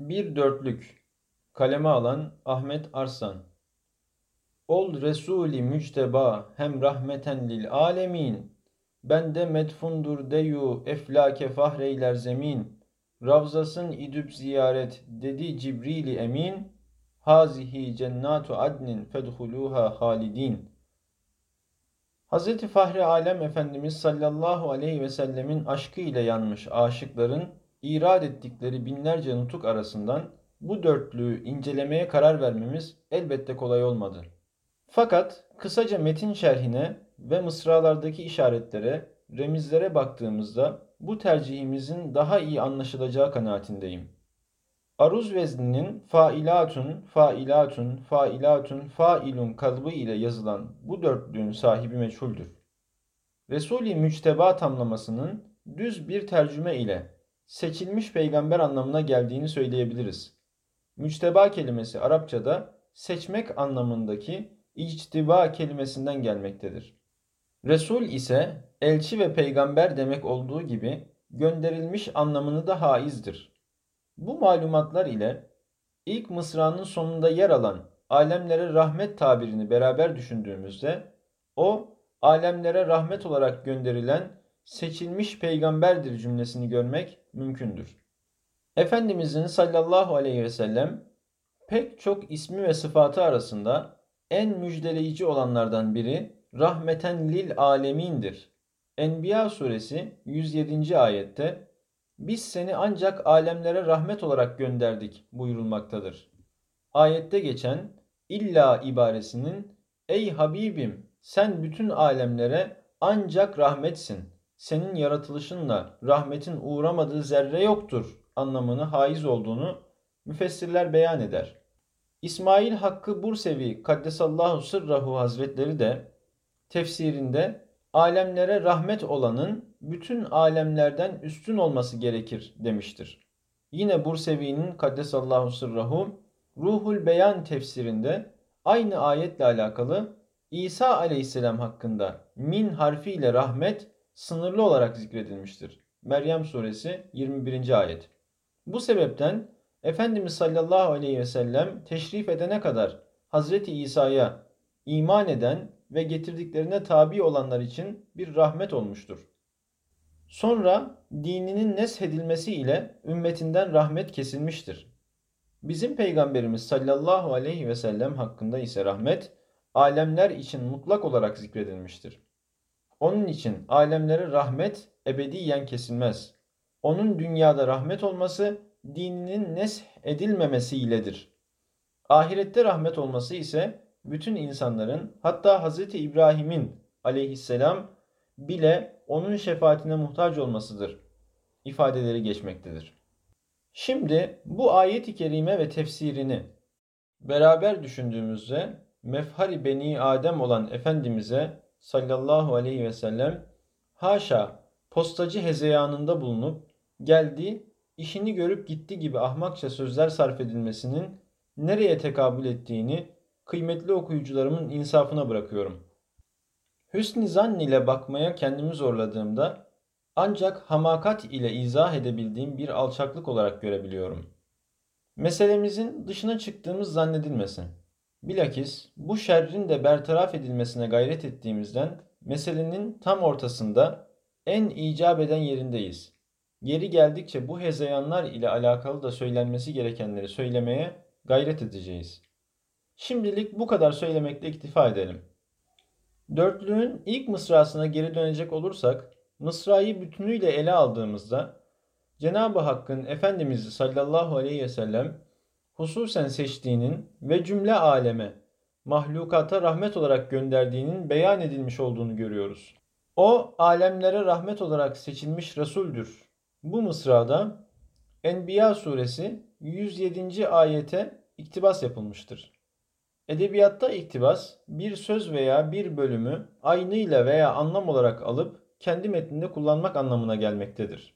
Bir dörtlük kaleme alan Ahmet Arslan. Ol Resuli mücteba hem rahmeten lil alemin. Bende medfundur deyu eflake fahreyler zemin. Ravzasın idüp ziyaret dedi Cibrili emin. Hazihi cennatu adnin fedhuluha halidin. Hz. Fahri Alem Efendimiz sallallahu aleyhi ve sellemin aşkı ile yanmış aşıkların irad ettikleri binlerce nutuk arasından bu dörtlüğü incelemeye karar vermemiz elbette kolay olmadı. Fakat kısaca metin şerhine ve mısralardaki işaretlere, remizlere baktığımızda bu tercihimizin daha iyi anlaşılacağı kanaatindeyim. Aruz vezninin failatun, failatun, failatun, failun kalıbı ile yazılan bu dörtlüğün sahibi meçhuldür. Resul-i Müçteba tamlamasının düz bir tercüme ile seçilmiş peygamber anlamına geldiğini söyleyebiliriz. Müçteba kelimesi Arapçada seçmek anlamındaki içtiba kelimesinden gelmektedir. Resul ise elçi ve peygamber demek olduğu gibi gönderilmiş anlamını da haizdir. Bu malumatlar ile ilk mısranın sonunda yer alan alemlere rahmet tabirini beraber düşündüğümüzde o alemlere rahmet olarak gönderilen seçilmiş peygamberdir cümlesini görmek mümkündür. Efendimizin sallallahu aleyhi ve sellem pek çok ismi ve sıfatı arasında en müjdeleyici olanlardan biri rahmeten lil alemindir. Enbiya suresi 107. ayette biz seni ancak alemlere rahmet olarak gönderdik buyurulmaktadır. Ayette geçen illa ibaresinin ey Habibim sen bütün alemlere ancak rahmetsin. Senin yaratılışınla rahmetin uğramadığı zerre yoktur anlamını haiz olduğunu müfessirler beyan eder. İsmail Hakkı Bursevi Kaddesallahu Sırrahu Hazretleri de tefsirinde alemlere rahmet olanın bütün alemlerden üstün olması gerekir demiştir. Yine Bursevi'nin Kaddesallahu Sırrahu Ruhul Beyan tefsirinde aynı ayetle alakalı İsa aleyhisselam hakkında min harfiyle rahmet sınırlı olarak zikredilmiştir. Meryem suresi 21. ayet. Bu sebepten Efendimiz sallallahu aleyhi ve sellem teşrif edene kadar Hazreti İsa'ya iman eden ve getirdiklerine tabi olanlar için bir rahmet olmuştur. Sonra dininin neshedilmesi ile ümmetinden rahmet kesilmiştir. Bizim peygamberimiz sallallahu aleyhi ve sellem hakkında ise rahmet alemler için mutlak olarak zikredilmiştir. Onun için alemlere rahmet ebediyen kesilmez. Onun dünyada rahmet olması dininin nesh edilmemesiyledir. Ahirette rahmet olması ise bütün insanların hatta Hz. İbrahim'in aleyhisselam bile onun şefaatine muhtaç olmasıdır ifadeleri geçmektedir. Şimdi bu ayet-i kerime ve tefsirini beraber düşündüğümüzde mefhari beni Adem olan Efendimiz'e sallallahu aleyhi ve sellem haşa postacı hezeyanında bulunup geldi işini görüp gitti gibi ahmakça sözler sarf edilmesinin nereye tekabül ettiğini kıymetli okuyucularımın insafına bırakıyorum. Hüsnü zann ile bakmaya kendimi zorladığımda ancak hamakat ile izah edebildiğim bir alçaklık olarak görebiliyorum. Meselemizin dışına çıktığımız zannedilmesin. Bilakis bu şerrin de bertaraf edilmesine gayret ettiğimizden meselenin tam ortasında en icap eden yerindeyiz. Yeri geldikçe bu hezeyanlar ile alakalı da söylenmesi gerekenleri söylemeye gayret edeceğiz. Şimdilik bu kadar söylemekle iktifa edelim. Dörtlüğün ilk mısrasına geri dönecek olursak, mısrayı bütünüyle ele aldığımızda Cenab-ı Hakk'ın Efendimiz sallallahu aleyhi ve sellem hususen seçtiğinin ve cümle aleme, mahlukata rahmet olarak gönderdiğinin beyan edilmiş olduğunu görüyoruz. O alemlere rahmet olarak seçilmiş Resul'dür. Bu mısrada Enbiya suresi 107. ayete iktibas yapılmıştır. Edebiyatta iktibas bir söz veya bir bölümü aynıyla veya anlam olarak alıp kendi metninde kullanmak anlamına gelmektedir.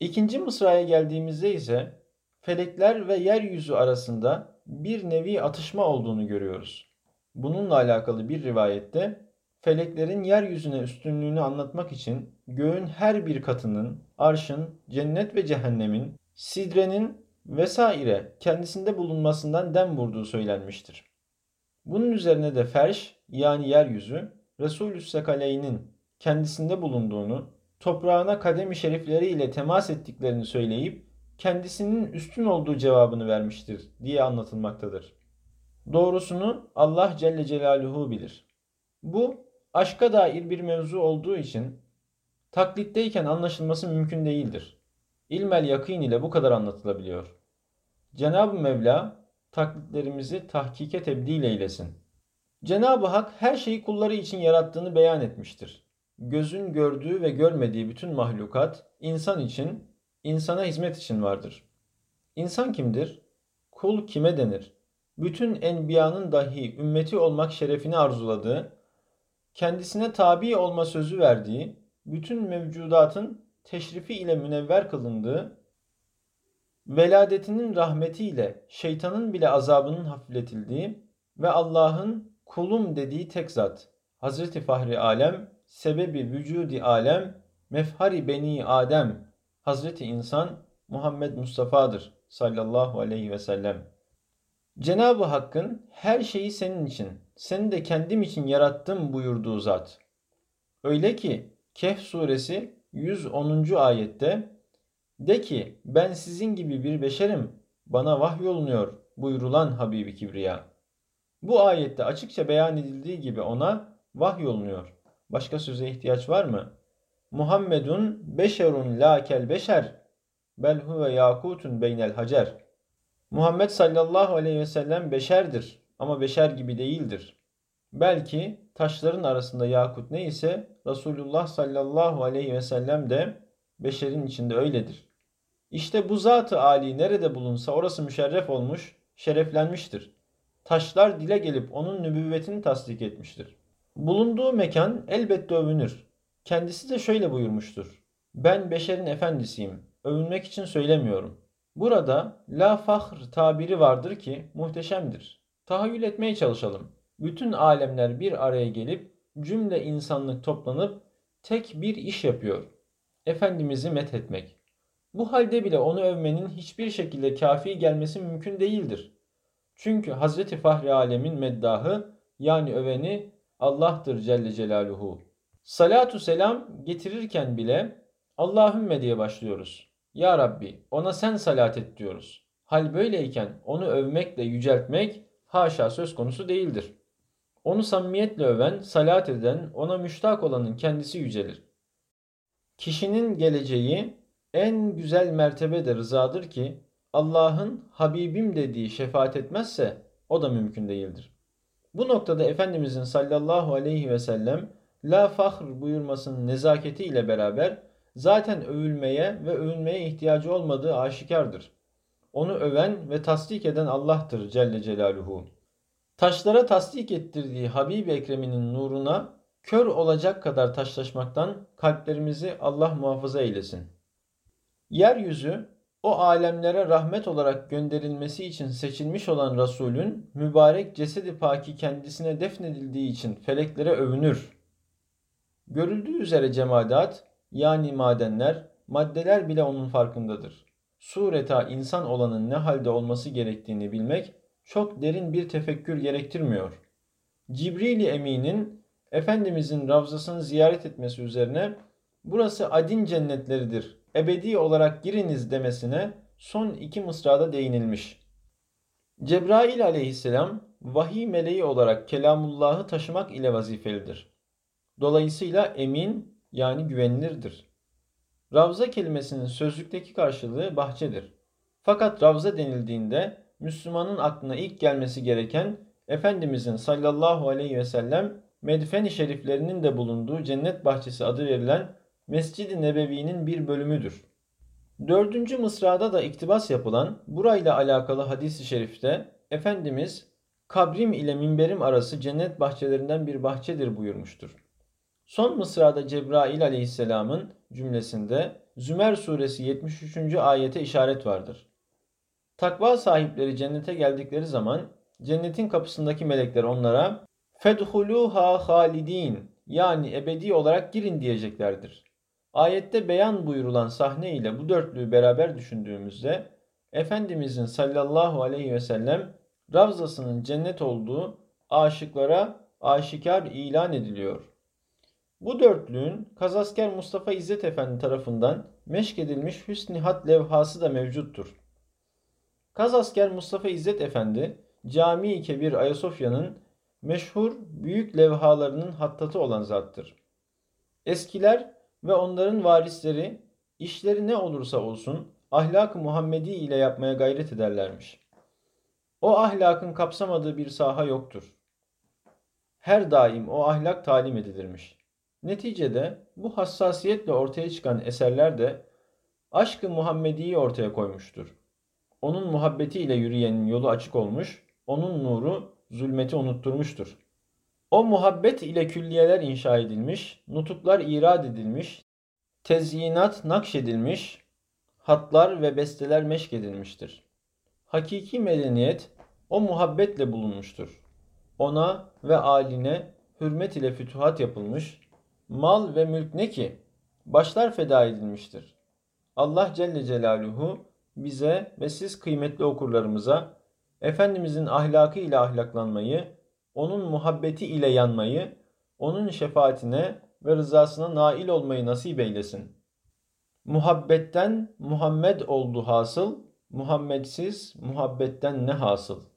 İkinci mısraya geldiğimizde ise felekler ve yeryüzü arasında bir nevi atışma olduğunu görüyoruz. Bununla alakalı bir rivayette feleklerin yeryüzüne üstünlüğünü anlatmak için göğün her bir katının, arşın, cennet ve cehennemin, sidrenin vesaire kendisinde bulunmasından dem vurduğu söylenmiştir. Bunun üzerine de ferş yani yeryüzü Resulü Sekaley'nin kendisinde bulunduğunu, toprağına kademi şerifleriyle temas ettiklerini söyleyip kendisinin üstün olduğu cevabını vermiştir diye anlatılmaktadır. Doğrusunu Allah Celle Celaluhu bilir. Bu aşka dair bir mevzu olduğu için taklitteyken anlaşılması mümkün değildir. İlmel yakın ile bu kadar anlatılabiliyor. Cenab-ı Mevla taklitlerimizi tahkike tebdil eylesin. Cenab-ı Hak her şeyi kulları için yarattığını beyan etmiştir. Gözün gördüğü ve görmediği bütün mahlukat insan için, insana hizmet için vardır. İnsan kimdir? Kul kime denir? Bütün enbiyanın dahi ümmeti olmak şerefini arzuladığı, kendisine tabi olma sözü verdiği, bütün mevcudatın teşrifi ile münevver kılındığı, veladetinin rahmetiyle şeytanın bile azabının hafifletildiği ve Allah'ın kulum dediği tek zat, Hazreti Fahri Alem, sebebi vücudi alem, mefhari beni Adem, Hazreti İnsan Muhammed Mustafa'dır sallallahu aleyhi ve sellem. Cenab-ı Hakk'ın her şeyi senin için, seni de kendim için yarattım buyurduğu zat. Öyle ki Kehf suresi 110. ayette de ki ben sizin gibi bir beşerim bana vahyolunuyor buyurulan Habibi Kibriya. Bu ayette açıkça beyan edildiği gibi ona vahyolunuyor. Başka söze ihtiyaç var mı? Muhammedun beşerun la kel beşer bel huve yakutun beynel hacer. Muhammed sallallahu aleyhi ve sellem beşerdir ama beşer gibi değildir. Belki taşların arasında yakut neyse Resulullah sallallahu aleyhi ve sellem de beşerin içinde öyledir. İşte bu zatı Ali nerede bulunsa orası müşerref olmuş, şereflenmiştir. Taşlar dile gelip onun nübüvvetini tasdik etmiştir. Bulunduğu mekan elbette övünür. Kendisi de şöyle buyurmuştur. Ben beşerin efendisiyim. Övünmek için söylemiyorum. Burada la fahr tabiri vardır ki muhteşemdir. Tahayyül etmeye çalışalım. Bütün alemler bir araya gelip cümle insanlık toplanıp tek bir iş yapıyor. Efendimiz'i methetmek. Bu halde bile onu övmenin hiçbir şekilde kafi gelmesi mümkün değildir. Çünkü Hazreti Fahri Alem'in meddahı yani öveni Allah'tır Celle Celaluhu. Salatu selam getirirken bile Allahümme diye başlıyoruz. Ya Rabbi ona sen salat et diyoruz. Hal böyleyken onu övmekle yüceltmek haşa söz konusu değildir. Onu samimiyetle öven, salat eden, ona müştak olanın kendisi yücelir. Kişinin geleceği en güzel mertebe de rızadır ki Allah'ın Habibim dediği şefaat etmezse o da mümkün değildir. Bu noktada Efendimizin sallallahu aleyhi ve sellem la fahr buyurmasının nezaketi ile beraber zaten övülmeye ve övülmeye ihtiyacı olmadığı aşikardır. Onu öven ve tasdik eden Allah'tır Celle Celaluhu. Taşlara tasdik ettirdiği Habib-i Ekrem'inin nuruna kör olacak kadar taşlaşmaktan kalplerimizi Allah muhafaza eylesin. Yeryüzü o alemlere rahmet olarak gönderilmesi için seçilmiş olan Resulün mübarek cesedi paki kendisine defnedildiği için feleklere övünür. Görüldüğü üzere cemadat yani madenler, maddeler bile onun farkındadır. Sureta insan olanın ne halde olması gerektiğini bilmek çok derin bir tefekkür gerektirmiyor. Cibril-i Emin'in Efendimizin ravzasını ziyaret etmesi üzerine burası adin cennetleridir, ebedi olarak giriniz demesine son iki mısrada değinilmiş. Cebrail aleyhisselam vahiy meleği olarak kelamullahı taşımak ile vazifelidir. Dolayısıyla emin yani güvenilirdir. Ravza kelimesinin sözlükteki karşılığı bahçedir. Fakat ravza denildiğinde Müslümanın aklına ilk gelmesi gereken Efendimizin sallallahu aleyhi ve sellem medfeni şeriflerinin de bulunduğu cennet bahçesi adı verilen Mescid-i Nebevi'nin bir bölümüdür. Dördüncü mısrada da iktibas yapılan burayla alakalı hadis-i şerifte Efendimiz kabrim ile minberim arası cennet bahçelerinden bir bahçedir buyurmuştur. Son mısrada Cebrail aleyhisselamın cümlesinde Zümer suresi 73. ayete işaret vardır. Takva sahipleri cennete geldikleri zaman cennetin kapısındaki melekler onlara fedhuluha halidin yani ebedi olarak girin diyeceklerdir. Ayette beyan buyurulan sahne ile bu dörtlüğü beraber düşündüğümüzde Efendimizin sallallahu aleyhi ve sellem Ravzasının cennet olduğu aşıklara aşikar ilan ediliyor. Bu dörtlüğün Kazasker Mustafa İzzet Efendi tarafından meşk edilmiş Hüsnü Hat levhası da mevcuttur. Kazasker Mustafa İzzet Efendi, Cami-i Kebir Ayasofya'nın meşhur büyük levhalarının hattatı olan zattır. Eskiler ve onların varisleri işleri ne olursa olsun ahlak-ı Muhammedi ile yapmaya gayret ederlermiş. O ahlakın kapsamadığı bir saha yoktur. Her daim o ahlak talim edilirmiş. Neticede bu hassasiyetle ortaya çıkan eserler de aşkı Muhammedi'yi ortaya koymuştur. Onun muhabbetiyle yürüyenin yolu açık olmuş, onun nuru zulmeti unutturmuştur. O muhabbet ile külliyeler inşa edilmiş, nutuklar irad edilmiş, tezyinat nakşedilmiş, hatlar ve besteler meşk edilmiştir. Hakiki medeniyet o muhabbetle bulunmuştur. Ona ve aline hürmet ile fütuhat yapılmış, mal ve mülk ne ki? Başlar feda edilmiştir. Allah Celle Celaluhu bize ve siz kıymetli okurlarımıza Efendimizin ahlakı ile ahlaklanmayı, onun muhabbeti ile yanmayı, onun şefaatine ve rızasına nail olmayı nasip eylesin. Muhabbetten Muhammed oldu hasıl, Muhammedsiz muhabbetten ne hasıl?